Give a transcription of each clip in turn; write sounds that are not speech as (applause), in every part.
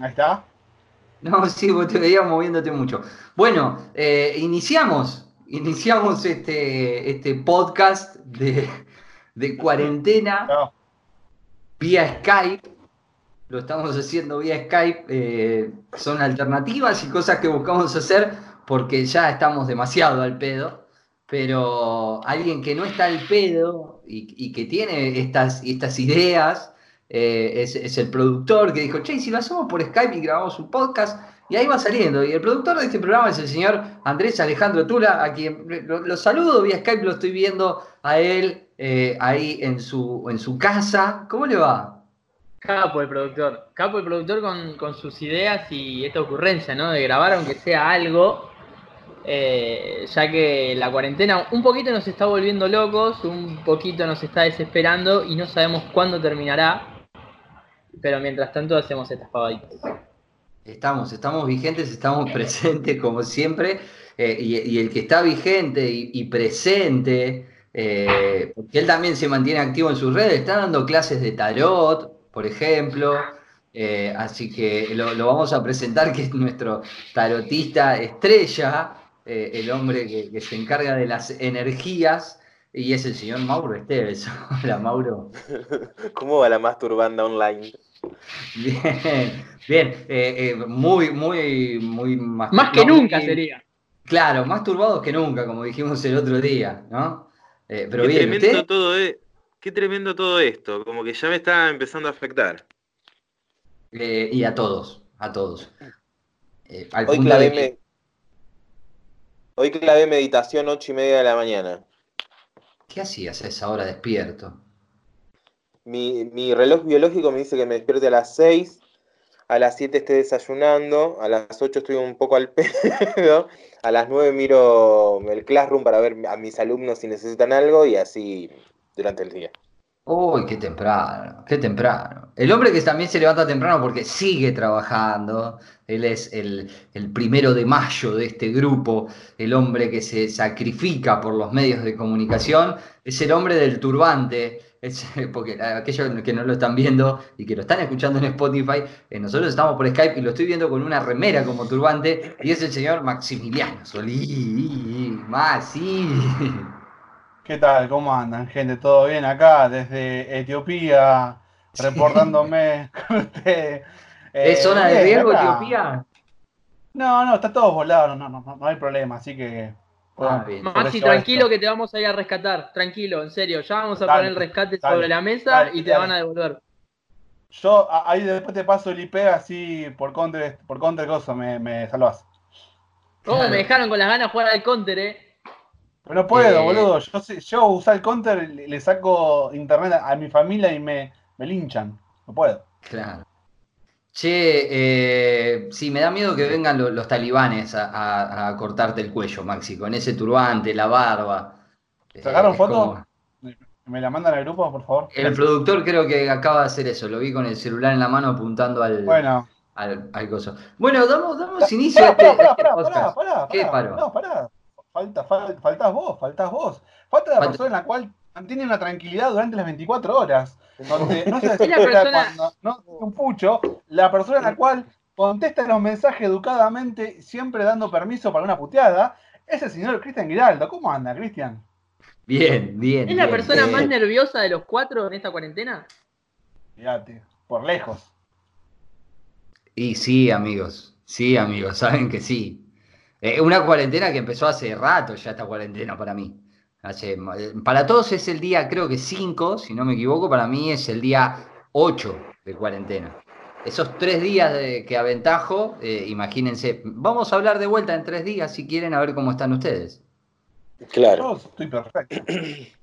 Ahí está. No, sí, vos te veías moviéndote mucho. Bueno, eh, iniciamos, iniciamos este, este podcast de, de cuarentena vía Skype. Lo estamos haciendo vía Skype. eh, son alternativas y cosas que buscamos hacer porque ya estamos demasiado al pedo. Pero alguien que no está al pedo y, y que tiene estas, estas ideas eh, es, el productor que dijo, che, ¿y si lo hacemos por Skype y grabamos un podcast, y ahí va saliendo. Y el productor de este programa es el señor Andrés Alejandro Tula, a quien lo, lo saludo vía Skype, lo estoy viendo a él eh, ahí en su, en su casa. ¿Cómo le va? Capo el productor. Capo el productor con, con sus ideas y esta ocurrencia, ¿no? De grabar aunque sea algo. eh, ya que la cuarentena un poquito nos está volviendo locos, un poquito nos está desesperando y no sabemos cuándo terminará. Pero mientras tanto hacemos estas pavaditas. Estamos, estamos vigentes, estamos presentes como siempre, eh, y, el que está vigente y, presente, eh, porque él también se mantiene activo en sus redes, está dando clases de tarot, por ejemplo, eh, así que lo, vamos a presentar, que es nuestro tarotista estrella, el hombre que se encarga de las energías, y es el señor Mauro Esteves. (laughs) Hola, Mauro. (laughs) ¿Cómo va la masturbanda online? Bien, bien, eh, eh, muy, muy, muy más, Más que no, nunca muy- sería. Claro, más turbados que nunca, como dijimos el otro día, ¿no? Eh, pero Qué bien, tremendo ¿usted? todo e- Qué tremendo todo esto, como que ya me está empezando a afectar. Eh, y a todos, a todos. Eh, al Hoy punto clavé, de me- Hoy clavé meditación ocho y media de la mañana. ¿Qué hacías a esa hora despierto? Mi, mi reloj biológico me dice que me despierte a las 6, a las 7 esté desayunando, a las 8 estoy un poco al (laughs) pedo, a las 9 miro el classroom para ver a mis alumnos si necesitan algo y así durante el día. Uy, qué temprano, qué temprano. El hombre que también se levanta temprano porque sigue trabajando, él es el, el primero de mayo de este grupo, el hombre que se sacrifica por los medios de comunicación, es el hombre del turbante, es- (laughs) porque aquellos que no lo están viendo y que lo están escuchando en Spotify, eh, nosotros estamos por Skype y lo estoy viendo con una remera como turbante, y es el señor Maximiliano Solí, Maxi. ¿Qué tal? ¿Cómo andan, gente? ¿Todo bien acá desde Etiopía? Reportándome (laughs) con ustedes. Eh, ¿Es zona de riesgo acá. Etiopía? No, no, está todo volado, no, no, no, no hay problema, así que. Ah. Maxi, tranquilo esto. que te vamos a ir a rescatar. Tranquilo, en serio. Ya vamos a Dale, poner el rescate dale, sobre la mesa dale, y te dale. van a devolver. Yo a- ahí después te paso el IP así por contra, por contra cosa, me, me salvas. ¿Cómo Claro. me (laughs) dejaron con las ganas de jugar al counter, eh? Pero no puedo, Eh. boludo. Yo, yo usar el counter, le, le saco internet a, a mi familia y me, me linchan. No puedo. Claro. Che, eh, sí, me da miedo que vengan lo- los, talibanes a, a- a cortarte el cuello, Maxi, con ese turbante, la barba. Eh, ¿Sacaron es foto? como- ¿Me la mandan al grupo, por favor? El productor creo que acaba de hacer eso, lo vi con el celular en la mano apuntando al, Bueno. al, al coso. Bueno, damos, damos inicio Pará, a este, pará, pará, este pará, podcast. ¿Qué paró? No, pará. Falta, fal- faltás vos, faltás vos. Falta la Falta- persona en la cual mantiene una tranquilidad durante las 24 horas. Donde no se (laughs) Es la desespera persona- cuando no un pucho. La persona en la cual contesta los mensajes educadamente, siempre dando permiso para una puteada. Es el señor Cristian Giraldo. ¿Cómo anda, Cristian? Bien, bien. ¿Es la bien. persona más nerviosa de los cuatro en esta cuarentena? Fíjate, por lejos. Y sí, amigos, sí, amigos, saben que sí. Eh, una cuarentena que empezó hace rato ya esta cuarentena para mí. Hace- eh, para todos es el día, creo que 5, si no me equivoco, para mí es el día 8 de cuarentena. Esos tres días de- que aventajo, eh, imagínense, vamos a hablar de vuelta en tres días si quieren a ver cómo están ustedes. Claro. Estoy perfecto. (clears throat)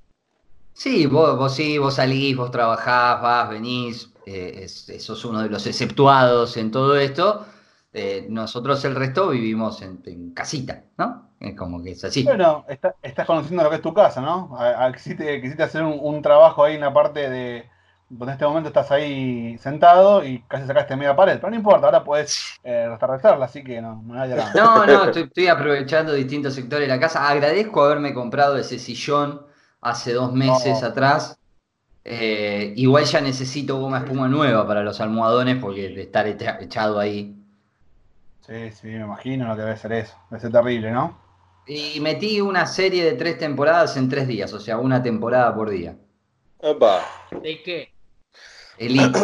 Sí, vos, vos sí, vos salís, vos trabajás, vas, venís, eh, es- sos uno de los exceptuados en todo esto. Eh, nosotros el resto vivimos en, en casita, ¿no? Es como que es así. Bueno, está- estás conociendo lo que es tu casa, ¿no? A- a- Quisiste, quisiste hacer un, un trabajo ahí en la parte de donde en este momento estás ahí sentado y casi sacaste media pared, pero no importa, ahora puedes eh, así que no, no hay drama. No, no, estoy, estoy aprovechando distintos sectores de la casa. Agradezco haberme comprado ese sillón hace dos meses No. atrás. Eh, igual ya necesito goma espuma nueva para los almohadones porque de estar echa- echado ahí. Sí, sí, me imagino lo que debe ser eso. Debe ser terrible, ¿no? Y metí una serie de tres temporadas en tres días, o sea, una temporada por día. ¿De qué? Elite.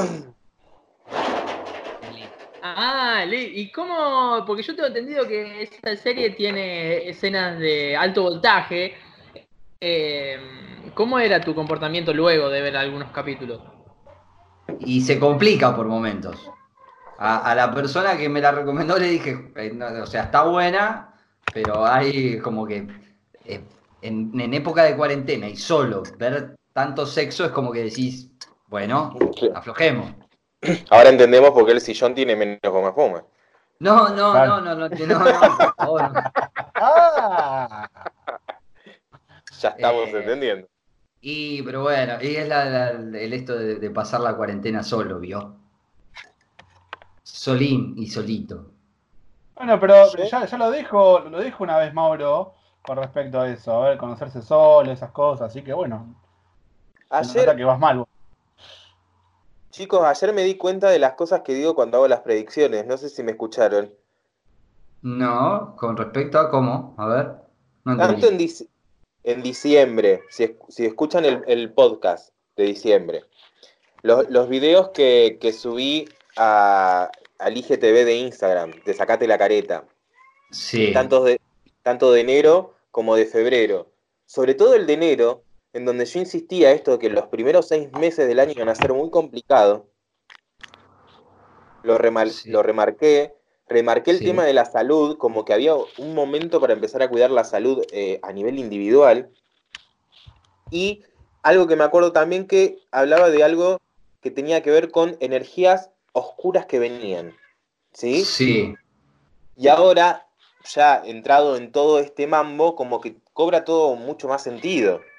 (clears throat) Ah, li- ¿y cómo? Porque yo tengo entendido que esta serie tiene escenas de alto voltaje. Eh, ¿Cómo era tu comportamiento luego de ver algunos capítulos? Y se complica por momentos. A, a la persona que me la recomendó le dije, eh, no, o sea, está buena, pero hay como que eh, en, en época de cuarentena y solo ver tanto sexo es como que decís, bueno, aflojemos. Ahora entendemos por qué el sillón tiene menos goma espuma. No, no, Claro. no, no, no, no, no, por favor, no. ¡Ah! Ya estamos Eh, entendiendo. Y, pero bueno, y es la- la- el esto de, de pasar la cuarentena solo, ¿vio? Solín y solito. Bueno, pero Sí. ya, ya lo dijo, lo dijo una vez Mauro con respecto a eso, a ver, conocerse solo, esas cosas, así que bueno, Ayer, que vas mal. vos. chicos, ayer me di cuenta de las cosas que digo cuando hago las predicciones. No sé si me escucharon. No, con respecto a cómo, a ver. No Tanto en, dic- en diciembre, si, si escuchan el, el podcast de diciembre, los, los videos que, que subí a, al IGTV de Instagram, de Sacate la Careta, Sí. tanto de, tanto de enero como de febrero. Sobre todo el de enero, en donde yo insistía esto de que los primeros seis meses del año iban a ser muy complicados. Lo, remar- Sí. lo remarqué. Remarqué el Sí. tema de la salud, como que había un momento para empezar a cuidar la salud eh, a nivel individual. Y algo que me acuerdo también que hablaba de algo que tenía que ver con energías oscuras que venían. ¿Sí? Sí. Y ahora, ya entrado en todo este mambo, como que cobra todo mucho más sentido.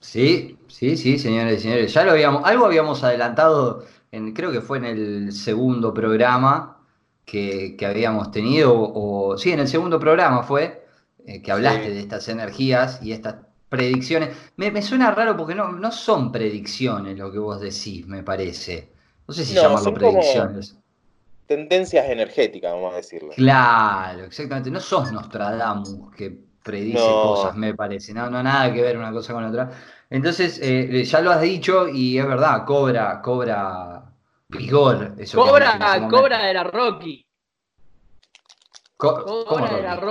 Sí, sí, sí, señores y señores. Ya lo habíamos, algo habíamos adelantado, en, creo que fue en el segundo programa que, que habíamos tenido, o sí, en el segundo programa fue, eh, que hablaste Sí. de estas energías y estas predicciones. Me, me suena raro porque no, no son predicciones lo que vos decís, me parece. No sé si No, llamarlo son como- predicciones. Tendencias energéticas, vamos a decirlo. Claro, exactamente. No sos Nostradamus que predice No. cosas, me parece. No, no, nada que ver una cosa con otra. Entonces, eh, ya lo has dicho y es verdad, cobra, cobra vigor. Eso Cobra. Cobra era Rocky. Co- ¿cómo, Cobra era Rocky?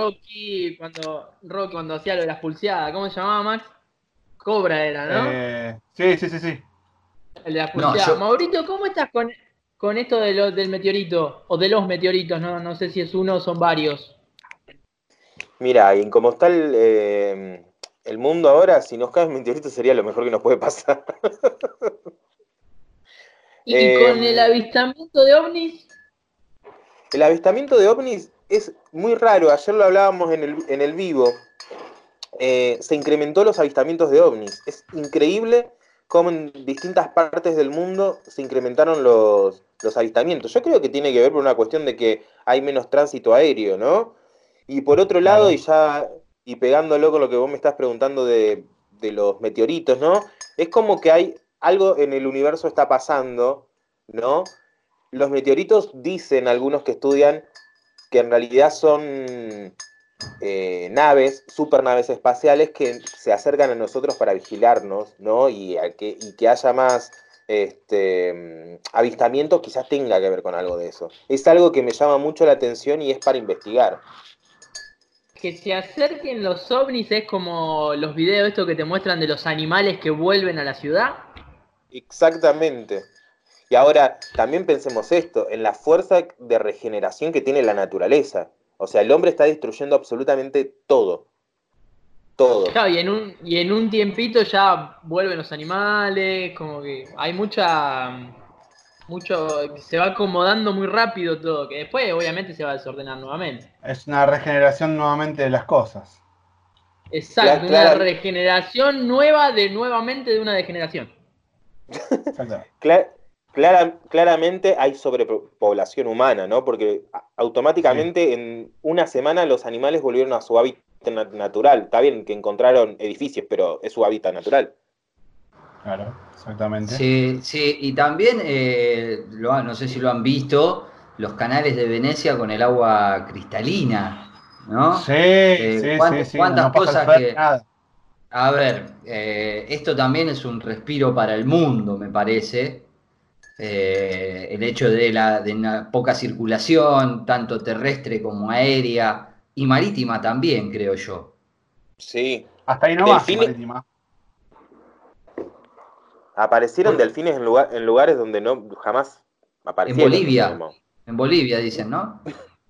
Rocky cuando, Rocky cuando hacía lo de las pulseadas. ¿Cómo se llamaba Max? Cobra era, ¿no? Eh, sí, sí, sí, sí. No, yo- Maurito, ¿cómo estás con, con esto de lo- del meteorito? O de los meteoritos, no, no sé si es uno o son varios. Mira, y como está el, eh, el mundo ahora, si nos cae un meteorito sería lo mejor que nos puede pasar. (laughs) Y Eh, con el avistamiento de ovnis, El avistamiento de ovnis es muy raro. Ayer lo hablábamos en el, en el vivo. Eh, se incrementó los avistamientos de ovnis. Es increíble cómo en distintas partes del mundo se incrementaron los, los avistamientos. Yo creo que tiene que ver por una cuestión de que hay menos tránsito aéreo, ¿no? Y por otro lado, y ya, y pegándolo con lo que vos me estás preguntando de, de los meteoritos, ¿no? Es como que hay algo en el universo está pasando, ¿no? Los meteoritos dicen algunos que estudian que en realidad son eh, naves, supernaves espaciales que se acercan a nosotros para vigilarnos, ¿no? Y, a que, y que haya más este, mm, avistamientos quizás tenga que ver con algo de eso. Es algo que me llama mucho la atención y es para investigar. que se acerquen los ovnis es como los videos estos que te muestran de los animales que vuelven a la ciudad. Exactamente. Y ahora también pensemos esto, en la fuerza de regeneración que tiene la naturaleza. O sea, el hombre está destruyendo absolutamente todo. Todo. Claro, y en un, y en un tiempito ya vuelven los animales, como que hay mucha mucho se va acomodando muy rápido todo, que después obviamente se va a desordenar nuevamente. Es una regeneración nuevamente de las cosas. Exacto, una regeneración nueva de nuevamente de una degeneración. Exactamente. Cla- clara- claramente hay sobrepoblación humana, ¿no? Porque automáticamente en una semana los animales volvieron a su hábitat na- natural. Está bien que encontraron edificios, pero es su hábitat natural. Claro, exactamente. Sí, sí, y también, eh, lo no sé si lo han visto, los canales de Venecia con el agua cristalina, ¿no? Sí, Eh, sí, ¿cuántas- sí, sí. cuántas no cosas que- nada. A ver, eh, esto también es un respiro para el mundo, me parece. Eh, el hecho de la de una poca circulación, tanto terrestre como aérea, y marítima también, creo yo. Sí. Hasta ahí no más, Delfines- marítima. Aparecieron Bueno. delfines en, lugar- en lugares donde no jamás aparecieron. Bolivia. digamos. En Bolivia dicen, ¿no?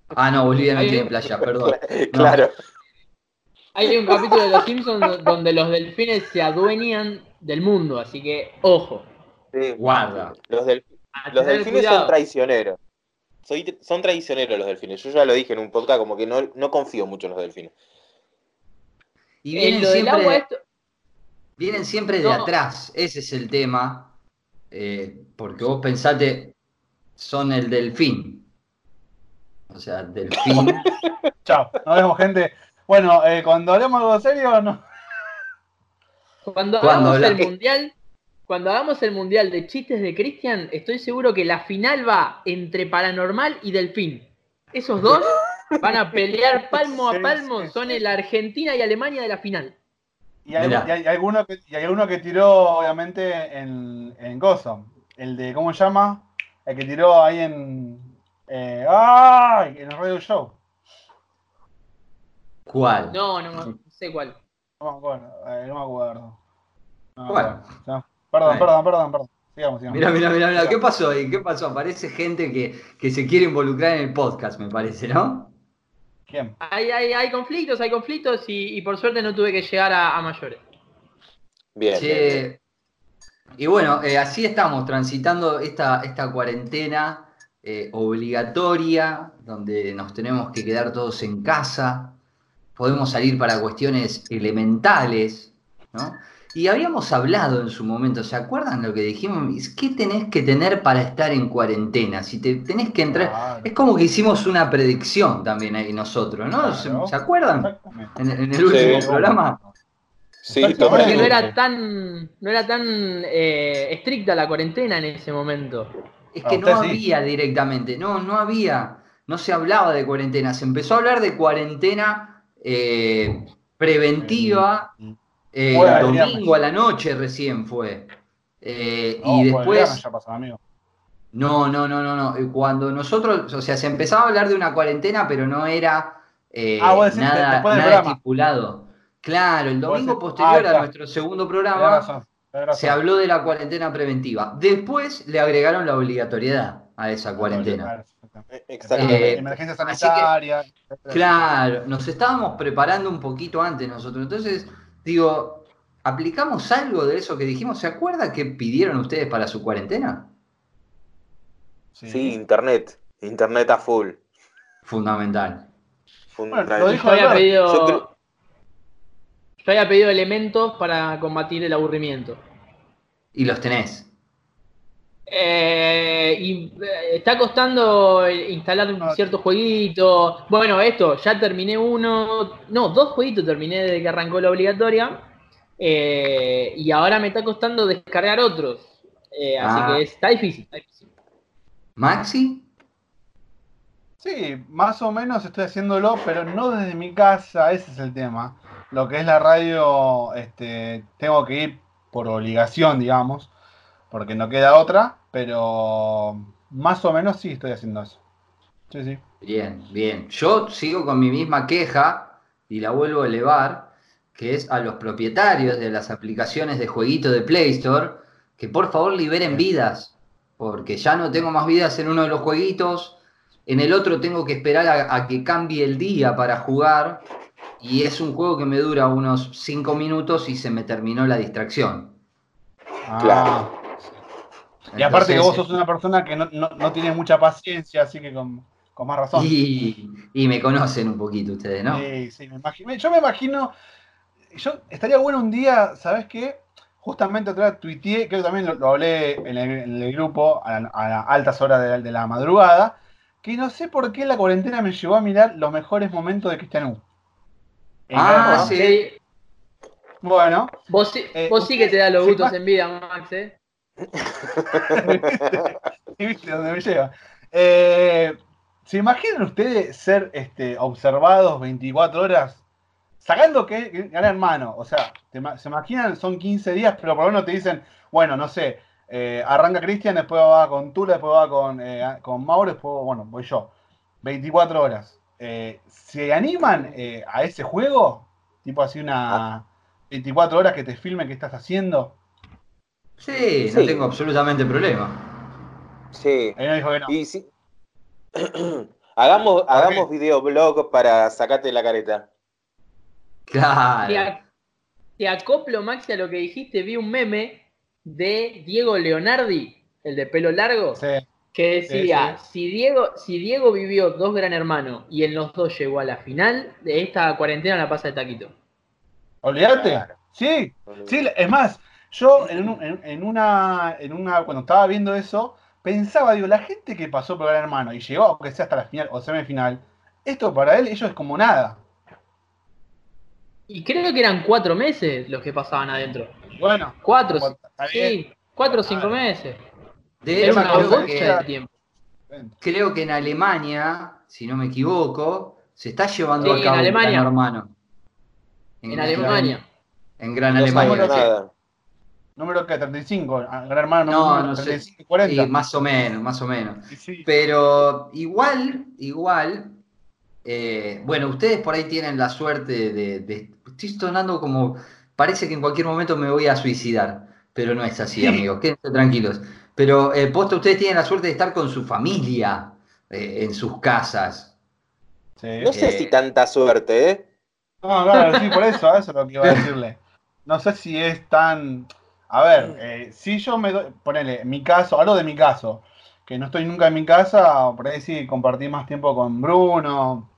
Ah, no, Bolivia no tiene playa, perdón. (laughs) Claro. Hay un capítulo de Los Simpsons donde los delfines se adueñan del mundo, así que ojo. Sí. Guarda. Los, del- a los tener delfines cuidado. son traicioneros. Soy- son traicioneros los delfines. Yo ya lo dije en un podcast, como que no, no confío mucho en los delfines. Y Eh, vienen lo del siempre, agua, esto, vienen siempre de No. atrás, ese es el tema. eh, porque vos pensate, son el delfín. O sea, delfín. (laughs) Chao, nos vemos, gente. Bueno, eh, cuando hablemos algo serio, no. Cuando Cuando hagamos el mundial, cuando hagamos el mundial de chistes de Cristian, estoy seguro que la final va entre Paranormal y Delfín. Esos dos van a pelear (laughs) palmo a palmo, son el Argentina y Alemania de la final. Y hay, y hay- y alguno que, y hay alguno que tiró, obviamente, en, en Gozo. El de, ¿cómo se llama? El que tiró ahí en. Eh, ¡Ay! En el Radio Show. ¿Cuál? No, no, no sé cuál. No me acuerdo. eh, no me acuerdo. No me Bueno. acuerdo. No. Perdón, perdón, perdón, perdón. Sigamos, sigamos. Mira, mira, mira, mira, ¿qué pasó ahí? ¿Qué pasó? Aparece gente que, que se quiere involucrar en el podcast, me parece, ¿no? ¿Quién? Hay, hay, hay conflictos, hay conflictos y, y por suerte no tuve que llegar a, a mayores. Bien. Che, bien, bien. y bueno, eh, así estamos transitando esta, esta cuarentena eh, obligatoria, donde nos tenemos que quedar todos en casa, podemos salir para cuestiones elementales, ¿no? Y habíamos hablado en su momento, ¿se acuerdan lo que dijimos? ¿Qué tenés que tener para estar en cuarentena? Si te tenés que entrar... Claro, Es como que hicimos una predicción también ahí nosotros, ¿no? ¿Se, Claro. se acuerdan? En, en el último Sí. programa. Sí. Porque no era tan, no era tan eh, estricta la cuarentena en ese momento. Es Ah, que no usted sí. había directamente, no, no había, no se hablaba de cuarentena, se empezó a hablar de cuarentena eh, preventiva eh, Bueno, el domingo a la noche recién fue. Eh, No, y después, viernes ya pasó, amigo. no, no, no, no, no, eh, cuando nosotros, o sea, se empezaba a hablar de una cuarentena, pero no era eh, Ah, vos decís nada, después del nada estipulado. Claro, el domingo decís- posterior ah, a nuestro segundo Tenés programa razón, tenés razón. se habló de la cuarentena preventiva. Después le agregaron la obligatoriedad a esa cuarentena. Exactamente. Eh, Emergencia que- sanitaria. Claro, nos estábamos preparando un poquito antes nosotros. Entonces, digo, ¿aplicamos algo de eso que dijimos? ¿Se acuerda que pidieron ustedes para su cuarentena? Sí, internet. Internet a full. Fundamental. Fundamental. lo dijo Yo había pedido, Yo creo- yo había pedido elementos para combatir el aburrimiento. Y los tenés. Eh, y eh, está costando instalar Ah. ciertos jueguitos. Bueno, esto, ya terminé uno, no, dos jueguitos terminé desde que arrancó la obligatoria. eh, y ahora me está costando descargar otros. Eh, Ah. Así que está difícil, está difícil. ¿Maxi? Sí, más o menos estoy haciéndolo, pero no desde mi casa, ese es el tema. Lo que es la radio, este, tengo que ir por obligación, digamos, porque no queda otra, pero más o menos sí estoy haciendo eso. Sí, sí. Bien, bien. Yo sigo con mi misma queja y la vuelvo a elevar, que es a los propietarios de las aplicaciones de jueguito de Play Store, que por favor liberen vidas, porque ya no tengo más vidas en uno de los jueguitos, en el otro tengo que esperar a, a que cambie el día para jugar, y es un juego que me dura unos 5 minutos y se me terminó la distracción. Ah, Claro. Y aparte que vos sos una persona que no, no, no tiene mucha paciencia, así que con, con más razón. y, y me conocen un poquito ustedes, ¿no? Sí, sí, me imagino. Yo me imagino. Yo estaría bueno un día, ¿sabes qué? Justamente otra vez tuiteé, creo que también lo, lo hablé en el, en el grupo a, a altas horas de, la- de la madrugada, que no sé por qué la cuarentena me llevó a mirar los mejores momentos de Cristian U. En Ah, sí. Bueno, Vos, sí- Eh, vos sí que te da los gustos en vida, Max, ¿eh? (laughs) y viste dónde me lleva. Eh, ¿Se imaginan ustedes ser este, observados 24 horas? Sacando que que Gran Hermano, o sea, te se imaginan, son 15 días, pero por lo menos te dicen, bueno, no sé, eh, arranca Cristian, después va con Tula, después va con, eh, con Mauro, después, bueno, voy yo. 24 horas. Eh, ¿Se animan a ese juego? Tipo así una 24 horas que te filmen qué estás haciendo. Sí, no Sí. tengo absolutamente problema. Sí. Ahí no dijo que no. Y sí. (clears throat) hagamos, hagamos videoblog para sacarte la careta. Te, Claro. ac- te acoplo, Maxi, a lo que dijiste. Vi un meme de Diego Leonardi, el de pelo largo, Sí. que decía: Sí, Si, Diego, si Diego vivió dos Gran Hermanos y en los dos llegó a la final, de esta cuarentena la pasa de taquito. Olvídate. Sí, sí, es más, yo en, un- en- en una, en una, cuando estaba viendo eso, pensaba, digo, la gente que pasó por Gran Hermano y llegó, aunque sea hasta la final o semifinal, esto para él, ellos es como nada. Y creo que eran cuatro meses los que pasaban adentro. Bueno, Cuatro, bien. sí, cuatro o cinco Claro. meses. De Era hecho, una cosa que, de tiempo. creo que en Alemania, si no me equivoco, se está llevando Sí, a cabo en gran Alemania. hermano. En Alemania. En Gran No Alemania. sabemos Alemania. nada. Número que 35, a Gran Hermano, No, número no sé. 35 y 40. Sí, más o menos, más o menos. Sí, sí. Pero igual, igual, eh, bueno, ustedes por ahí tienen la suerte de, de- Estoy sonando como... Parece que en cualquier momento me voy a suicidar, pero no es así, Sí. amigos, quédense tranquilos. Pero eh, posta, ustedes tienen la suerte de estar con su familia eh, en sus casas. Sí. No sé Eh. si tanta suerte, ¿eh? No, claro, sí, por eso, eso es lo que iba a decirle. No sé si es tan. A ver, eh, si yo me doy. Ponele, mi caso, hablo de mi caso, que no estoy nunca en mi casa, por ahí sí compartí más tiempo con Bruno,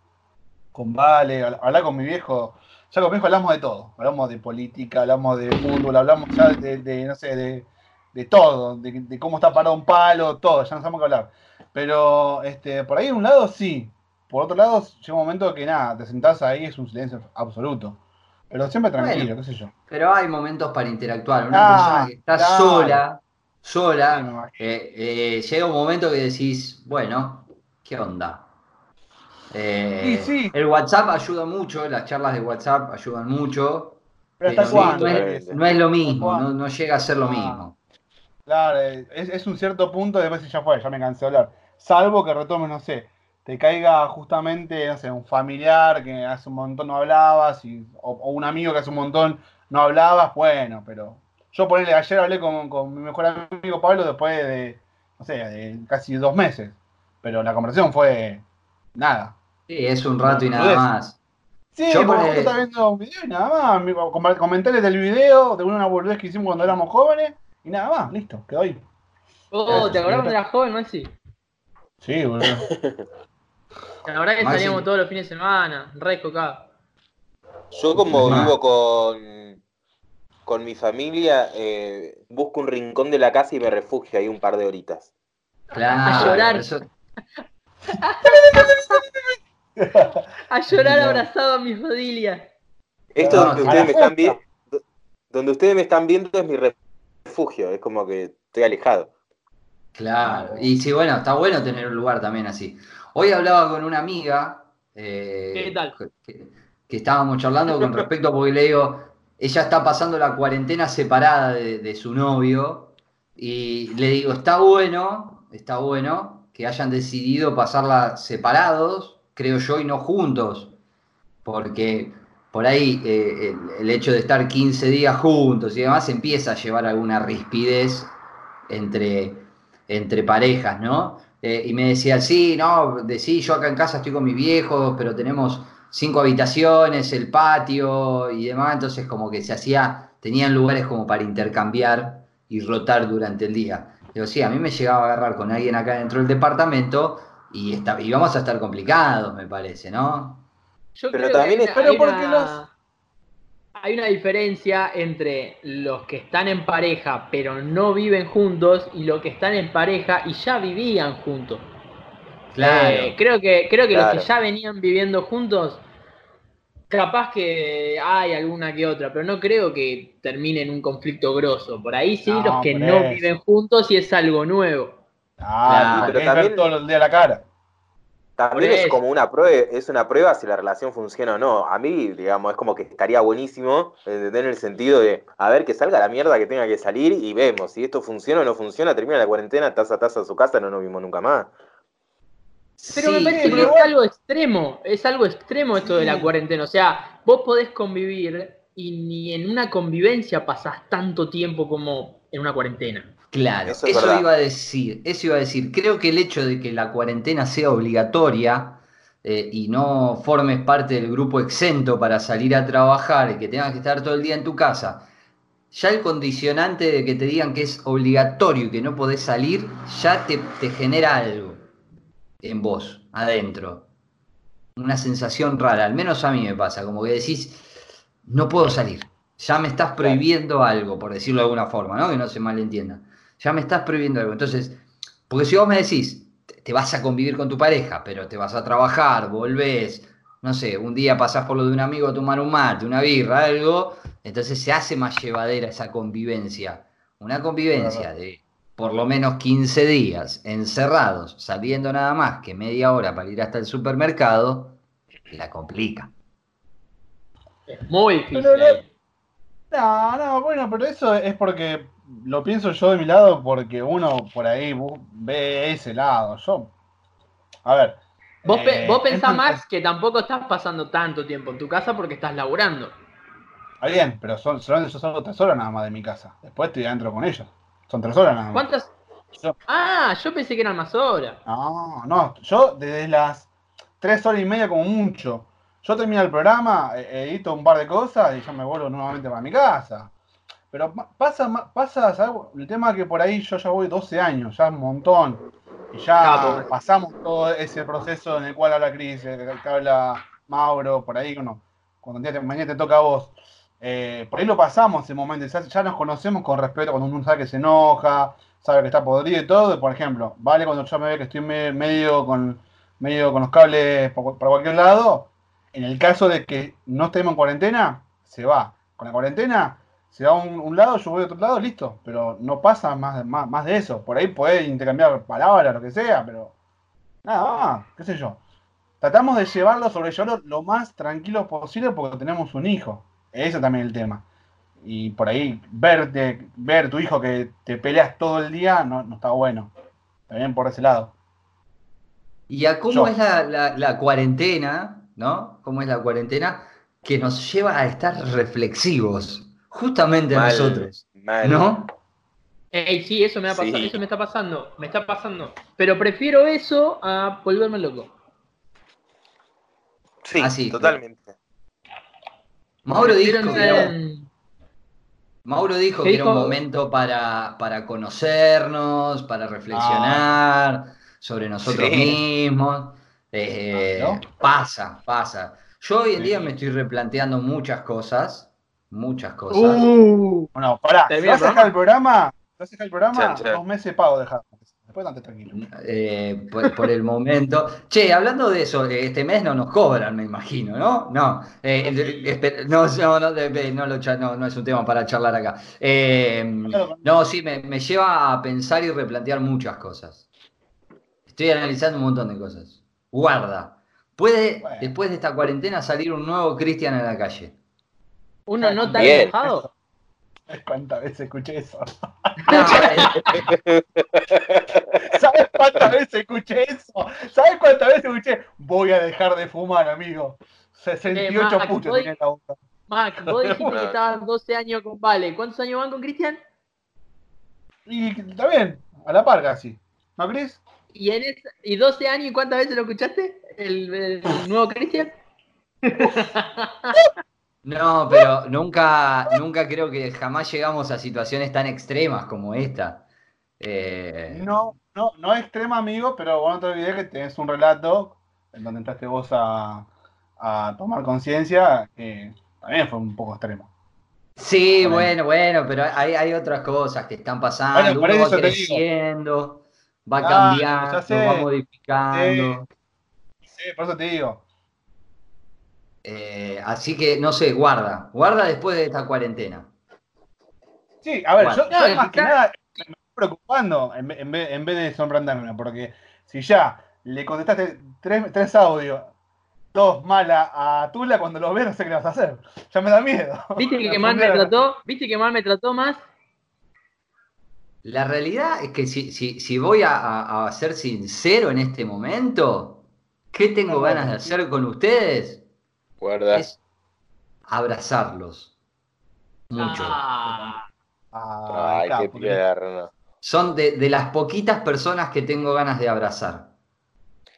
con Vale, habl- hablar con mi viejo. Ya con mi viejo hablamos de todo. Hablamos de política, hablamos de fútbol, hablamos ya de, de, no sé, de, de todo, de, de cómo está parado un palo, todo, ya no sabemos qué hablar. Pero este, por ahí de un lado sí, por otro lado, llega un momento que nada, te sentás ahí, es un silencio absoluto. Pero siempre tranquilo, Bueno. qué sé yo. Pero hay momentos para interactuar. Una Ah, persona que está claro. sola, sola, Sí, eh, eh, llega un momento que decís, bueno, ¿qué onda? Eh, Sí, sí. El WhatsApp ayuda mucho, las charlas de WhatsApp ayudan mucho, Pero hasta pero cuándo. no, es, no es lo mismo, no, no llega a ser lo Ah. mismo. Claro, es, es un cierto punto, después ya fue, ya me cansé de hablar. Salvo que retomes, no sé, te caiga justamente, no sé, un familiar que hace un montón no hablabas, y, o, o un amigo que hace un montón no hablabas, bueno, pero yo ponele, ayer hablé con, con mi mejor amigo Pablo después de, no sé, de casi dos meses, pero la conversación fue nada. Sí, es un rato y nada más. Sí, Yo porque ponele- estaba viendo un video y nada más, comentarios del video, de una boludez que hicimos cuando éramos jóvenes, y nada más, listo, quedó ahí. Oh, ¿te acordás cuando eras joven, Maxi? Sí, boludo. (laughs) La verdad que salíamos todos los fines de semana, re cocado. Yo como vivo con, con mi familia, eh, busco un rincón de la casa y me refugio ahí un par de horitas. Claro, A llorar. eso- A llorar No. abrazado a mi familia. Esto No, donde a ustedes me están viendo, donde ustedes me están viendo es mi refugio, es como que estoy alejado. Claro, y sí, bueno, está bueno tener un lugar también así. Hoy hablaba con una amiga eh, ¿Qué tal? Que, que estábamos charlando con respecto, porque le digo, ella está pasando la cuarentena separada de, de su novio, y le digo, está bueno, está bueno que hayan decidido pasarla separados, creo yo, y no juntos, porque por ahí eh, el, el hecho de estar 15 días juntos y demás empieza a llevar alguna rispidez entre, entre parejas, ¿no? Eh, y me decía, sí, no, de, sí, yo acá en casa estoy con mis viejos, pero tenemos cinco habitaciones, el patio y demás, entonces como que se hacía, tenían lugares como para intercambiar y rotar durante el día. Digo, sí, a mí me llegaba a agarrar con alguien acá dentro del departamento y, está, y vamos a estar complicados, me parece, ¿no? Yo Pero creo también que es- hay, Pero una, porque los- hay una diferencia entre los que están en pareja pero no viven juntos y los que están en pareja y ya vivían juntos. Eh, creo que, creo que los Claro. que ya venían viviendo juntos capaz que hay alguna que otra, pero no creo que termine en un conflicto grosso. Por ahí sí, No, los que no eso. viven juntos y es algo nuevo. Ah, pero pero también- ver todo el día la cara. También es como una prueba, es una prueba si la relación funciona o no. A mí, digamos, es como que estaría buenísimo. En el sentido de, a ver, que salga la mierda que tenga que salir y vemos si esto funciona o no funciona, termina la cuarentena, taza a taza a su casa, no nos vimos nunca más. Pero me parece pero que es algo extremo, es algo extremo esto de la cuarentena. O sea, vos podés convivir y ni en una convivencia pasás tanto tiempo como en una cuarentena. Claro, Eso es iba a decir, eso iba a decir. Creo que el hecho de que la cuarentena sea obligatoria eh, y no formes parte del grupo exento para salir a trabajar y que tengas que estar todo el día en tu casa, ya el condicionante de que te digan que es obligatorio y que no podés salir, ya te, te genera algo en vos, adentro. Una sensación rara, al menos a mí me pasa, como que decís, no puedo salir. Ya me estás prohibiendo algo, por decirlo de alguna forma, ¿no? Que no se malentienda. Ya me estás prohibiendo algo. Entonces, porque si vos me decís, te- vas a convivir con tu pareja, pero te vas a trabajar, volvés, no sé, un día pasás por lo de un amigo a tomar un mate, una birra, algo, entonces se hace más llevadera esa convivencia. Una convivencia de por lo menos 15 días encerrados, saliendo nada más que media hora para ir hasta el supermercado, la complica. Es muy difícil. Pero. No, no, bueno, pero eso es porque lo pienso yo de mi lado porque uno por ahí ve ese lado. Yo, a ver. Vos, pe- eh, vos pensás es- más que tampoco estás pasando tanto tiempo en tu casa porque estás laburando. Está bien, pero son, son, yo salgo tres horas nada más de mi casa. Después estoy adentro con ellos. Son tres horas nada más. ¿Cuántas? Yo- Ah, yo pensé que eran más horas. No, no, yo desde las tres horas y media como mucho. Yo termino el programa, eh, edito un par de cosas y ya me vuelvo nuevamente para mi casa. Pero pasa, pasa, ¿sabes? El tema es que por ahí yo ya voy 12 años, ya es un montón. Y ya pasamos todo ese proceso en el cual habla Cris, que habla Mauro, por ahí uno, cuando te- mañana te toca a vos. Eh, por ahí lo pasamos ese momento, ya, ya nos conocemos con respeto, cuando uno sabe que se enoja, sabe que está podrido y todo. por ejemplo, vale cuando yo me ve que estoy me- medio con medio con los cables por- para cualquier lado, en el caso de que no estemos en cuarentena, se va. Con la cuarentena, se va a un, un lado, yo voy a otro lado, listo. Pero no pasa más, más, más de eso. Por ahí podés intercambiar palabras, lo que sea, pero nada más, qué sé yo. Tratamos de llevarlo, sobrellevarlo lo más tranquilo posible porque tenemos un hijo. Ese también es el tema. Y por ahí verte, ver tu hijo que te peleas todo el día no, no está bueno. También por ese lado. ¿Y a cómo Yo. es la, la- la cuarentena, ¿no? ¿Cómo es la cuarentena que nos lleva a estar reflexivos? Justamente a nosotros, mal. ¿no? Ey, sí, eso me, ha pasado, Sí. eso me está pasando, me está pasando. Pero prefiero eso a volverme loco. Sí, Ah, sí, totalmente. Mauro dijo, que era, Mauro dijo ¿Qué que era un momento para, para conocernos, para reflexionar sobre nosotros Sí. mismos. Eh, Claro. Pasa, pasa. Yo hoy en día me estoy replanteando muchas cosas, muchas cosas. Uh, Bueno, pará, Termina vas a dejar el programa, vas a dejar el programa, Chan, chan. dos meses pago dejar. Después date tranquilo. Eh, por, por el momento. Che, hablando de eso, eh, este mes no nos cobran, me imagino, ¿no? No, eh, no, no, no, no, no, no es un tema para charlar acá. Eh, no, sí, me, me lleva a pensar y replantear muchas cosas. Estoy analizando un montón de cosas. Guarda, ¿puede Bueno. después de esta cuarentena salir un nuevo Cristian a la calle? Uno no tan Bien. enojado. ¿Cuántas veces escuché eso? No, (laughs) ¿Sabes cuántas veces escuché eso? ¿Sabes cuántas veces escuché? Voy a dejar de fumar, amigo. 68 Eh, Mac, puchos tenía en la boca. Mac, vos (laughs) dijiste que estabas 12 años con Vale. ¿Cuántos años van con Cristian? Y está bien, a la par casi. ¿No, Cris? ¿Y, en esa- ¿Y 12 años y cuántas veces lo escuchaste? ¿El, el nuevo Cristian? (laughs) no, pero nunca, nunca creo que jamás llegamos a situaciones tan extremas como esta. Eh, No, no, no es extrema, amigo, pero bueno, no te olvides que tenés un relato en donde entraste vos a, a tomar conciencia que también fue un poco extremo. Sí, bueno, bueno, pero hay, hay otras cosas que están pasando, Bueno, uno va creciendo, va Ah, cambiando, sé, va modificando. Sí, por eso te digo. Eh, así que, no sé, guarda. Guarda después de esta cuarentena. Sí, a ver, Bueno. yo, yo más que nada me estoy preocupando en, ve- en vez, en vez de sorprenderme, porque si ya le contestaste tres, tres audios, dos malas a Tula, cuando lo veas no sé qué le vas a hacer. Ya me da miedo. (laughs) ¿Viste que (laughs) La mal me trató? ¿Viste que mal me trató más? La realidad es que si, si, si voy a, a- a ser sincero en este momento, ¿qué tengo ganas de hacer con ustedes? Es abrazarlos. Mucho. Ah, Ah, Ay, qué tierno. Son de, de las poquitas personas que tengo ganas de abrazar.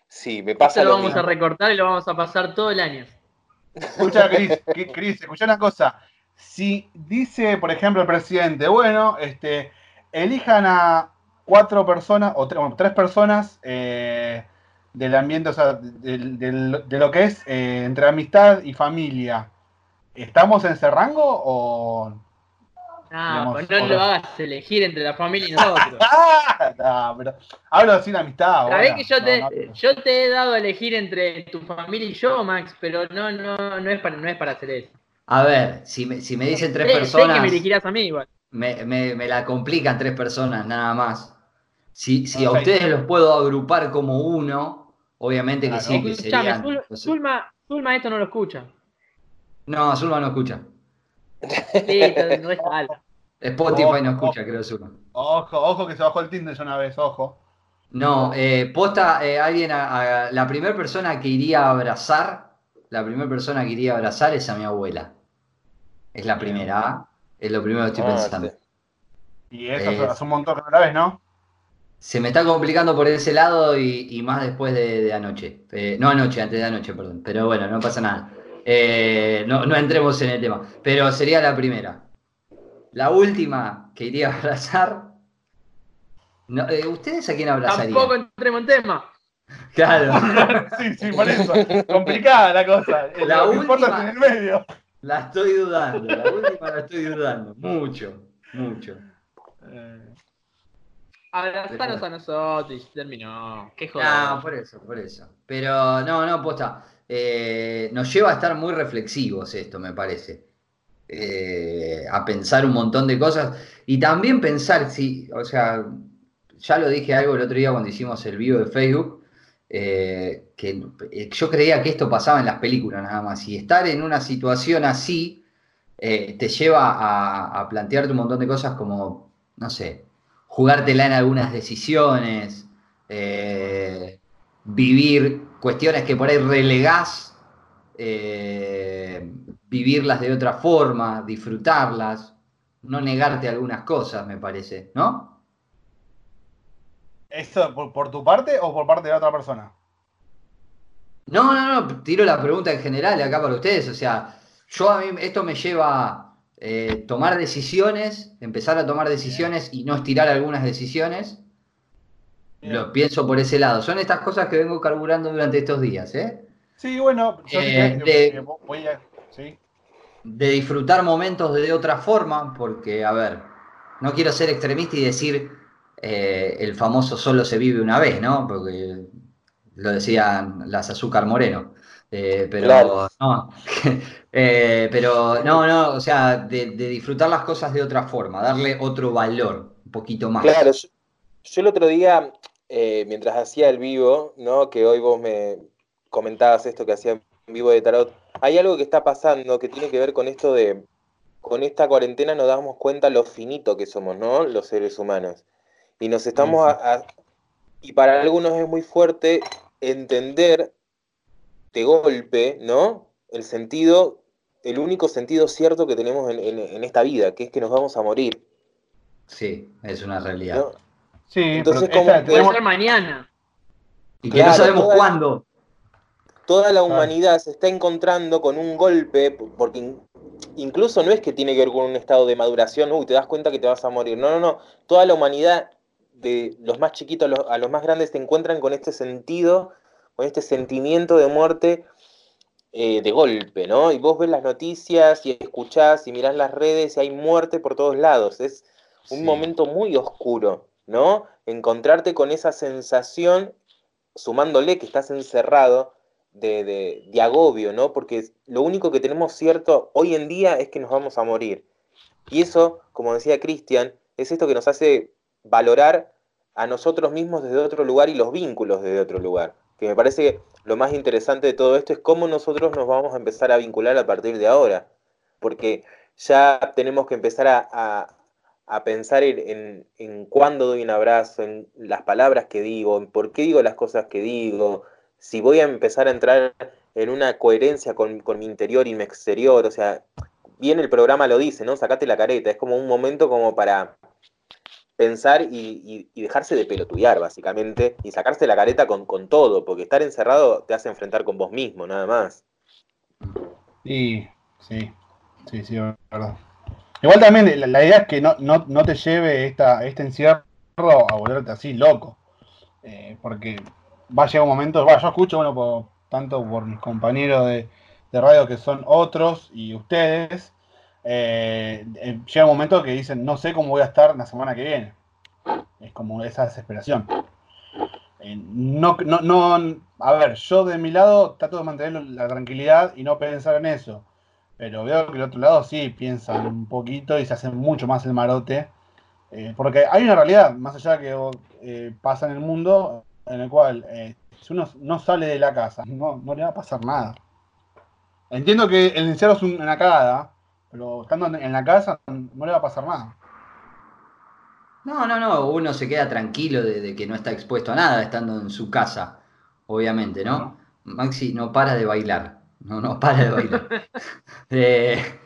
Sí, me pasa esto lo lo vamos mismo. a recortar y lo vamos a pasar todo el año. Escucha, Cris, Cris, escucha una cosa. Si dice, por ejemplo, el presidente, bueno, este, elijan a cuatro personas, o tre- bueno, tres personas eh, del ambiente, o sea, del- de, lo que es eh, entre amistad y familia. ¿Estamos en ese rango o...? Ah, pues no ahora. lo hagas elegir entre la familia y (laughs) nosotros. ¡Ah! No, pero hablo sin amistad. Sabés que yo no, te, no, yo te he dado a elegir entre tu familia y yo, Max, pero no, no, no es para, no es para hacer eso. A ver, si me, si me dicen tres Sé- sé personas, que me elegirás a mí igual. me, me- me la complican tres personas nada más. Si, si a ustedes los puedo agrupar como uno, obviamente que Claro. sí, que Escuchame, serían. Zul- no sé. Zulma, Zulma esto no lo escucha. No, Zulma no escucha. (laughs) Listo, no es alta. Spotify no escucha, ojo. creo Zulma. Ojo, ojo que se bajó el Tinder ya una vez, ojo. No, eh, posta, eh, alguien, a- a- la primera persona que iría a abrazar, la primera persona que iría a abrazar es a mi abuela. Es la primera, ¿ah? es lo primero que estoy Ah, pensando. Y eso Eh, hace un montón que no la ves, ¿no? Se me está complicando por ese lado y, y más después de, de anoche. Eh, no anoche, antes de anoche, perdón. Pero bueno, no pasa nada. Eh, no, no entremos en el tema. Pero sería la primera. La última que iría a abrazar. No, eh, ¿Ustedes a quién abrazarían? Tampoco entremos en tema. (laughs) Claro. (laughs) sí, sí, por eso. Complicada la cosa. La Lo última- en el medio. La estoy dudando. La última la estoy dudando. Mucho, mucho. Eh, Abrazanos a nosotros y terminó. Qué joder. No, por eso, por eso. Pero no, no, posta. Eh, nos lleva a estar muy reflexivos esto, me parece. Eh, a pensar un montón de cosas. Y también pensar si, o sea, ya lo dije algo el otro día cuando hicimos el vivo de Facebook, eh, que yo creía que esto pasaba en las películas nada más. Y estar en una situación así te lleva a, a plantearte un montón de cosas como, no sé, jugártela en algunas decisiones, eh, vivir cuestiones que por ahí relegás, eh, vivirlas de otra forma, disfrutarlas, no negarte algunas cosas, me parece, ¿no? ¿Eso por, por tu parte o por parte de la otra persona? No, no, no, tiro la pregunta en general acá para ustedes, o sea, yo a mí esto me lleva eh, tomar decisiones, empezar a tomar decisiones y no estirar algunas decisiones. Lo pienso por ese lado. Son estas cosas que vengo carburando durante estos días, ¿eh? Sí, bueno, yo Eh, de- voy a. Sí. de disfrutar momentos de otra forma, porque, a ver, no quiero ser extremista y decir eh, el famoso solo se vive una vez, ¿no? Porque lo decían las azúcar moreno. Eh, pero Claro. no, (laughs) Eh, pero no, no, o sea, de, de disfrutar las cosas de otra forma, darle otro valor, un poquito más. Claro, yo, yo el otro día, eh, mientras hacía el vivo, ¿no? Que hoy vos me comentabas esto que hacía en vivo de tarot, hay algo que está pasando que tiene que ver con esto de, con esta cuarentena nos damos cuenta lo finito que somos, ¿no? Los seres humanos. Y nos estamos a- y para algunos es muy fuerte entender golpe, ¿no? El sentido, el único sentido cierto que tenemos en, en- en esta vida, que es que nos vamos a morir, Sí, es una realidad. ¿no? Sí, Entonces, pero como Puede tenemos- ser mañana. Y que Claro, no sabemos toda- cuándo. toda la humanidad se está encontrando con un golpe, porque in- incluso no es que tiene que ver con un estado de maduración, uy, te das cuenta que te vas a morir. No, no, no. Toda la humanidad, de los más chiquitos a los, a los más grandes, se encuentran con este sentido, con este sentimiento de muerte eh, de golpe, ¿no? Y vos ves las noticias y escuchás y mirás las redes y hay muerte por todos lados. Es un Sí. momento muy oscuro, ¿no? Encontrarte con esa sensación, sumándole que estás encerrado, de, de, de, agobio, ¿no? Porque lo único que tenemos cierto hoy en día es que nos vamos a morir. Y eso, como decía Cristian, es esto que nos hace valorar a nosotros mismos desde otro lugar y los vínculos desde otro lugar. Que me parece que lo más interesante de todo esto es cómo nosotros nos vamos a empezar a vincular a partir de ahora. Porque ya tenemos que empezar a, a, a pensar en, en, cuándo doy un abrazo, en las palabras que digo, en por qué digo las cosas que digo, si voy a empezar a entrar en una coherencia con, con mi interior y mi exterior. O sea, bien el programa lo dice, ¿no? Sacate la careta, es como un momento como para pensar y, y, dejarse de pelotudear, básicamente, y sacarse la careta con, todo, porque estar encerrado te hace enfrentar con vos mismo, nada más. Sí, sí, sí, sí, verdad. Igual también la, idea es que no, no, no, te lleve esta, este encierro a volverte así loco, eh, porque va a llegar un momento, va, yo escucho, bueno, por, tanto por mis compañeros de radio que son otros y ustedes, eh, llega un momento que dicen, no sé cómo voy a estar la semana que viene. Es como esa desesperación. Eh, no, no, no, a ver, yo de mi lado trato de mantener la tranquilidad y no pensar en eso. Pero veo que el otro lado sí piensan un poquito y se hace mucho más el marote. Eh, porque hay una realidad, más allá que eh, pasa en el mundo, en el cual si uno no sale de la casa, no, no le va a pasar nada. Entiendo que el encierro es una cagada, pero estando en la casa no le va a pasar nada. No, no, no, uno se queda tranquilo de, de, que no está expuesto a nada estando en su casa, obviamente, ¿no? Maxi no para de bailar, no, no para de bailar. (laughs) eh,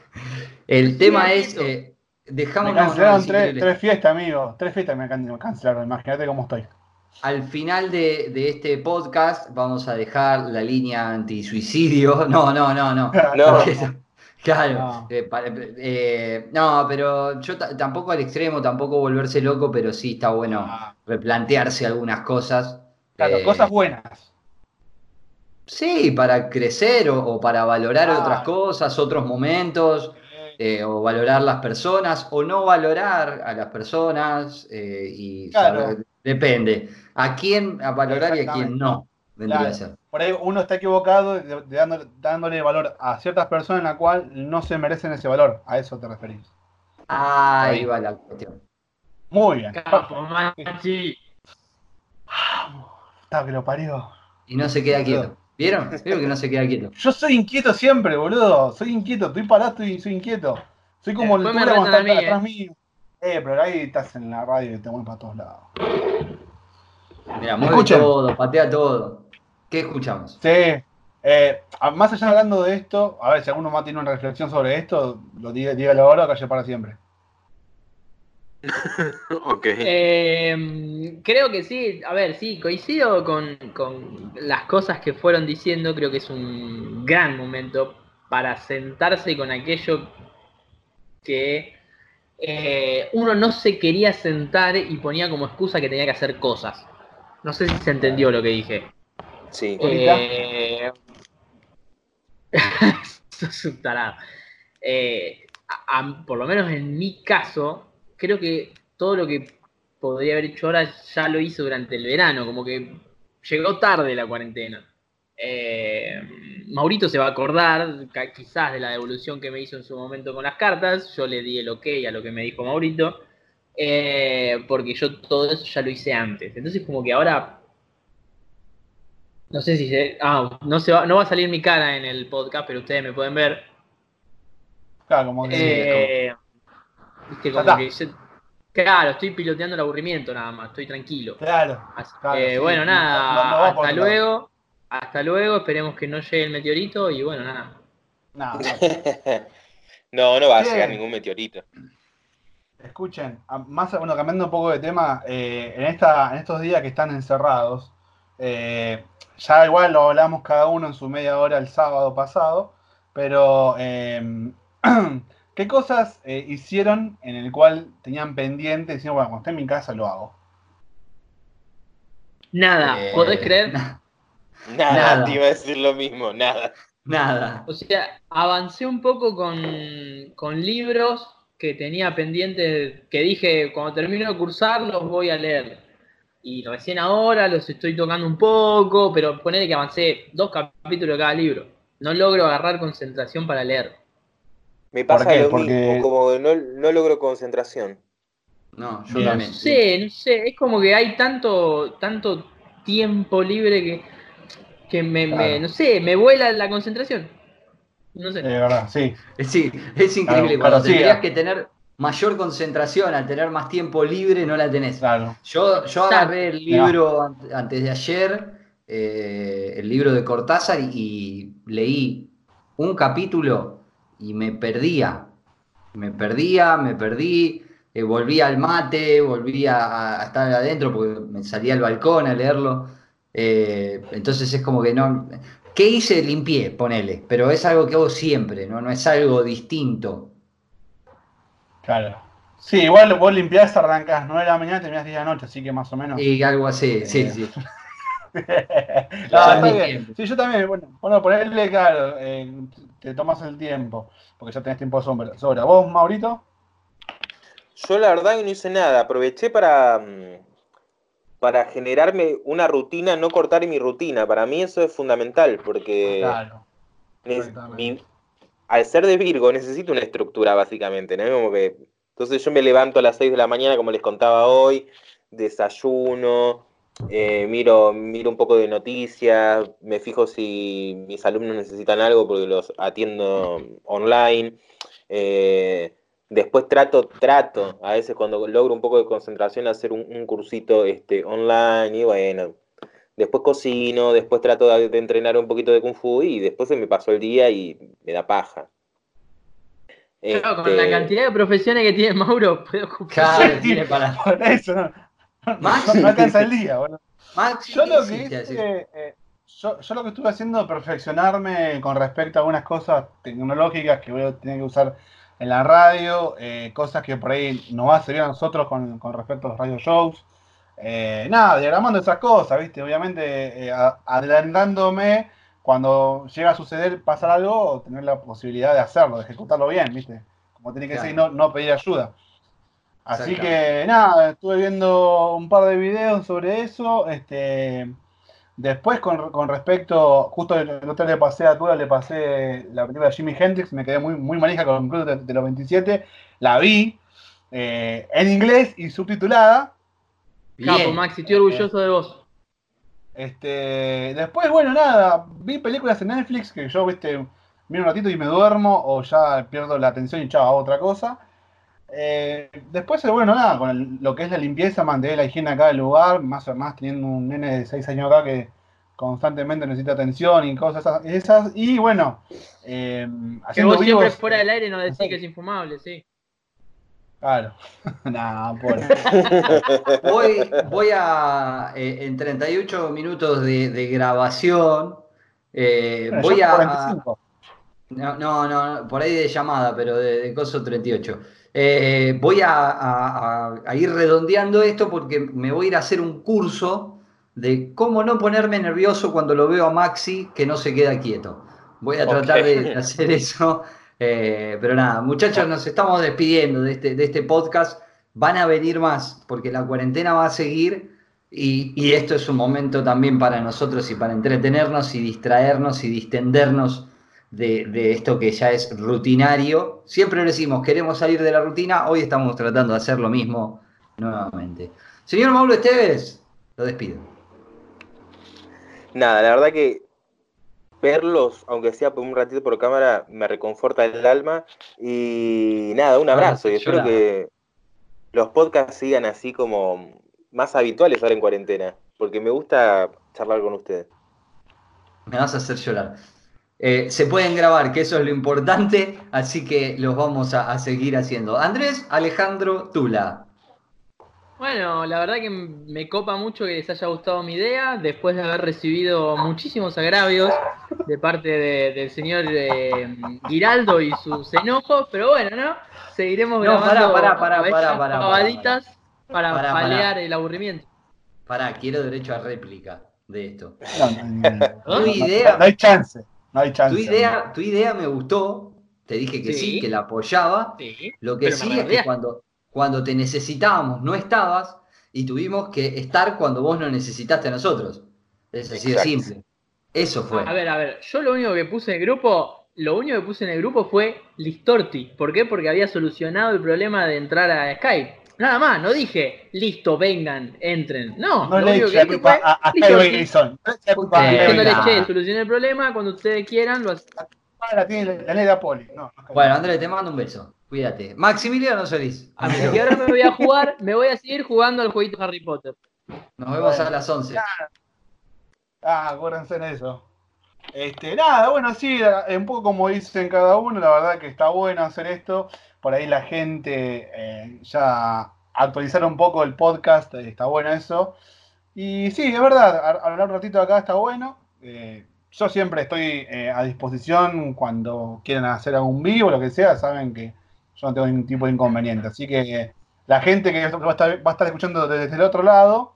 el tema es, eh, dejamos... Me cancelaron tres, tres, fiestas, amigo, tres fiestas me cancelaron, imagínate cómo estoy. Al final de, de, este podcast vamos a dejar la línea anti-suicidio. (laughs) No, no, no, no. (laughs) no. Claro, no. Eh, eh, no, pero yo tampoco al extremo, tampoco volverse loco, pero sí está bueno ah. replantearse algunas cosas. Claro, eh, cosas buenas. Sí, para crecer o, o para valorar ah. otras cosas, otros momentos, eh, o valorar las personas, o no valorar a las personas, y claro. saber, depende. A quién a valorar y a quién no. Claro. A ser. Por ahí uno está equivocado de, de dándole, dándole, valor a ciertas personas en la cual no se merecen ese valor. A eso te referís. Ah, ahí va la cuestión. Muy bien. Capo, machi. Está que lo parió. Y no se queda quieto. ¿Vieron? Vieron que no se queda quieto. Yo soy inquieto siempre, boludo. Soy inquieto. Estoy parado y soy inquieto. Soy como Después el cuando está mí, atrás eh. mío. Eh, pero ahí estás en la radio y te mueves para todos lados. Mira, mueve Escuchen. todo, patea todo. ¿Qué escuchamos? Sí. Eh, más allá hablando de esto, a ver si alguno más tiene una reflexión sobre esto, lo diga, dígalo ahora o calle para siempre. (laughs) ok. Eh, creo que sí, a ver, sí, coincido con, con, las cosas que fueron diciendo, creo que es un gran momento para sentarse con aquello que eh, uno no se quería sentar y ponía como excusa que tenía que hacer cosas. No sé si se entendió lo que dije. Sí. Eh, (laughs) sos un tarado. Eh, a, a, por lo menos en mi caso, creo que todo lo que podría haber hecho ahora ya lo hizo durante el verano, como que llegó tarde la cuarentena. Eh, Maurito se va a acordar quizás de la devolución que me hizo en su momento con las cartas, yo le di el ok a lo que me dijo Maurito, eh, porque yo todo eso ya lo hice antes. Entonces como que ahora no sé si se. Ah, no, se va, no va a salir mi cara en el podcast, pero ustedes me pueden ver. Claro, como que. Eh, viste, como que yo, claro, estoy piloteando el aburrimiento nada más, estoy tranquilo. Claro. Así, claro eh, sí, bueno, nada, no, no hasta luego. Lado. Hasta luego, esperemos que no llegue el meteorito y bueno, nada. No, (laughs) no, no va a llegar ningún meteorito. Escuchen, más bueno, cambiando un poco de tema, eh, en, esta, en estos días que están encerrados, eh, ya igual lo hablamos cada uno en su media hora el sábado pasado, pero eh, (clears throat) ¿qué cosas eh, hicieron en el cual tenían pendiente? Diciendo, bueno, cuando esté en mi casa lo hago. Nada, eh, ¿podés creer? (laughs) Nada, nada, (laughs) te iba a decir lo mismo, nada. Nada. O sea, avancé un poco con, con libros que tenía pendientes, que dije, cuando termino de cursar los voy a leer. Y recién ahora los estoy tocando un poco, pero ponele que avancé dos capítulos de cada libro. No logro agarrar concentración para leer. Me pasa ¿Por qué? lo Porque- mismo, como que no, no logro concentración. No, yo No también. sé, no sé, es como que hay tanto, tanto tiempo libre que, que me, no sé, me vuela la concentración. No sé. De verdad, sí. Sí, es increíble. Claro, Cuando claro, sí, tendrías ah. que tener mayor concentración, al tener más tiempo libre, no la tenés. Claro. Yo, yo agarré el libro an- antes de ayer, eh, el libro de Cortázar, y, y leí un capítulo y me perdía. Me perdía, me perdí, eh, volví al mate, volví a, a estar adentro porque me salía al balcón a leerlo. Eh, entonces es como que no. ¿Qué hice? Limpié, ponele, pero es algo que hago siempre, ¿no? No es algo distinto. Claro. Sí, igual vos limpiás, arrancás 9 de la mañana y terminás 10 de la noche, así que más o menos. Y algo así, sí, Eh, sí. (laughs) No, bien. tiempos. Sí, yo también, bueno, bueno ponerle, claro, eh, te tomas el tiempo, porque ya tenés tiempo de sombra. Sobra. ¿Vos, Maurito? Yo la verdad que no hice nada, aproveché para, mm, para generarme una rutina, no cortar mi rutina. Para mí eso es fundamental, porque Claro. mi- al ser de Virgo necesito una estructura básicamente, ¿no? Entonces yo me levanto a las 6 de la mañana, como les contaba hoy, desayuno, eh, miro, miro un poco de noticias, me fijo si mis alumnos necesitan algo porque los atiendo online. eh, después trato, trato, a veces cuando logro un poco de concentración, hacer un, un cursito este, online y bueno. Después cocino, después trato de, de entrenar un poquito de kung fu y después se me pasó el día y me da paja. Claro, con Este, la cantidad de profesiones que tiene Mauro, (laughs) puede ocupar. Claro, tiene para. (laughs) Por eso no, no, alcanza el día. Bueno. Yo ¿qué lo que hice, eh, yo, yo lo que estuve haciendo es perfeccionarme con respecto a algunas cosas tecnológicas que voy a tener que usar en la radio, eh, cosas que por ahí nos va a servir a nosotros con, con respecto a los radio shows. Eh, nada, diagramando esas cosas, ¿viste? Obviamente eh, adelantándome cuando llega a suceder, pasar algo, tener la posibilidad de hacerlo, de ejecutarlo bien, ¿viste? Como tiene que ser y no, no pedir ayuda. Así que nada, estuve viendo un par de videos sobre eso. Este, después con, con respecto, justo el, otro le pasé a Tura, le pasé la película de Jimi Hendrix, me quedé muy, muy manija con el club de, de los 27. La vi eh, en inglés y subtitulada. Capo. Maxi, estoy orgulloso de vos. Este, después, bueno, nada, vi películas en Netflix que yo, viste, miro un ratito y me duermo o ya pierdo la atención y chao, hago otra cosa. Eh, después, eh, bueno, nada, con el- lo que es la limpieza, mantener la higiene acá del lugar, más o más teniendo un nene de 6 años acá que constantemente necesita atención y cosas esas. esas. Y bueno, eh, Que haciendo vos siempre fuera del aire no decís que es infumable, sí. Claro. (laughs) nah, (laughs) pobre. Voy, voy a, eh, en 38 minutos de, de grabación, eh, Bueno, voy a... 45. No, no, no, por ahí de llamada, pero de, de coso 38. Eh, voy a, a- a- a ir redondeando esto porque me voy a ir a hacer un curso de cómo no ponerme nervioso cuando lo veo a Maxi que no se queda quieto. Voy a tratar de hacer eso. Eh, pero nada, muchachos, nos estamos despidiendo de este, de este podcast. Van a venir más porque la cuarentena va a seguir y, y esto es un momento también para nosotros y para entretenernos y distraernos y distendernos de, de esto que ya es rutinario. Siempre decimos, queremos salir de la rutina, hoy estamos tratando de hacer lo mismo nuevamente. Señor Mauro Esteves, lo despido. Nada, la verdad que verlos, aunque sea por un ratito por cámara, me reconforta el alma. Y nada, un Ah, abrazo. y espero que los podcasts sigan así como más habituales ahora en cuarentena. Porque me gusta charlar con ustedes. Me vas a hacer llorar. Eh, se pueden grabar, que eso es lo importante, así que los vamos a, a seguir haciendo. Andrés Alejandro Tula. Bueno, la verdad que me copa mucho que les haya gustado mi idea, después de haber recibido muchísimos agravios de parte de- del señor eh, Giraldo y sus enojos, pero bueno, ¿no? Seguiremos No, grabando pará, para paliar el aburrimiento. Pará, quiero derecho a réplica de esto. No, no, no, no. Tu No, idea, no hay chance. No hay chance. tu idea, tu idea me gustó, te dije que sí, Sí. que la apoyaba. Sí, Lo que sí es que cuando, cuando te necesitábamos no estabas y tuvimos que estar cuando vos nos necesitaste a nosotros. Es así de simple. Eso fue. A ver, a ver, yo lo único que puse en el grupo, lo único que puse en el grupo fue Listorti. ¿Por qué? Porque había solucionado el problema de entrar a Skype. Nada más, no dije, listo, vengan, entren. No, No le eché culpa a, a Listorti. Sky Grayson. No le eché Eh, solucioné el problema, cuando ustedes quieran, lo hacen. Ah, la tiene la ley de Poli. No, no, Bueno, Andrés, te mando un beso. Cuídate. Maximiliano Solís. Así amigo. que ahora me voy a jugar, (laughs) me voy a seguir jugando al jueguito Harry Potter. Nos vemos a las 11. Ah, acuérdense en eso. Este, nada, bueno, sí, un poco como dicen cada uno, la verdad que está bueno hacer esto. Por ahí la gente eh, ya actualizar un poco el podcast, eh, está bueno eso. Y sí, es verdad, hablar un ratito acá está bueno. Eh, yo siempre estoy eh, a disposición cuando quieran hacer algún vivo, lo que sea, saben que yo no tengo ningún tipo de inconveniente. Así que la gente que va a estar, va a estar escuchando desde el otro lado,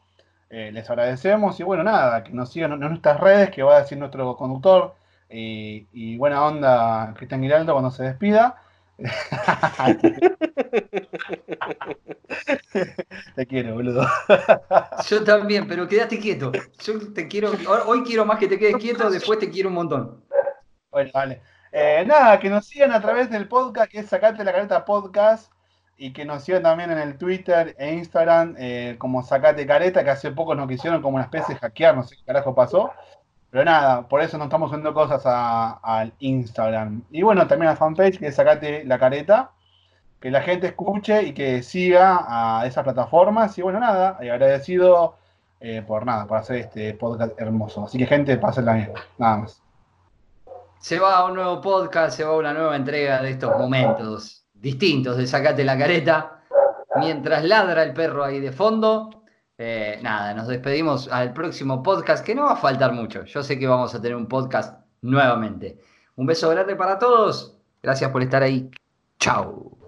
eh, les agradecemos y bueno, nada, que nos sigan en nuestras redes, que va a decir nuestro conductor y, buena onda Cristian Giraldo cuando se despida. (laughs) (laughs) Te quiero, boludo. Yo también, pero quédate quieto. Yo te quiero. Hoy quiero más que te quedes quieto, después te quiero un montón. Bueno, vale. Eh, nada, que nos sigan a través del podcast, que es Sacate la Careta Podcast, y que nos sigan también en el Twitter e Instagram eh, como Sacate Careta, que hace poco nos quisieron como una especie de hackear, no sé qué carajo pasó. Pero nada, por eso nos estamos subiendo cosas al Instagram. Y bueno, también a la fanpage, que es Sacate la Careta, que la gente escuche y que siga a esas plataformas. Y bueno, nada, eh, agradecido eh, por nada, por hacer este podcast hermoso. Así que gente, pásenla bien. Nada más. Se va un nuevo podcast, se va una nueva entrega de estos momentos distintos de Sacate la Careta. Mientras ladra el perro ahí de fondo. eh, nada, nos despedimos al próximo podcast, que no va a faltar mucho. Yo sé que vamos a tener un podcast nuevamente. Un beso grande para todos. Gracias por estar ahí. Chao.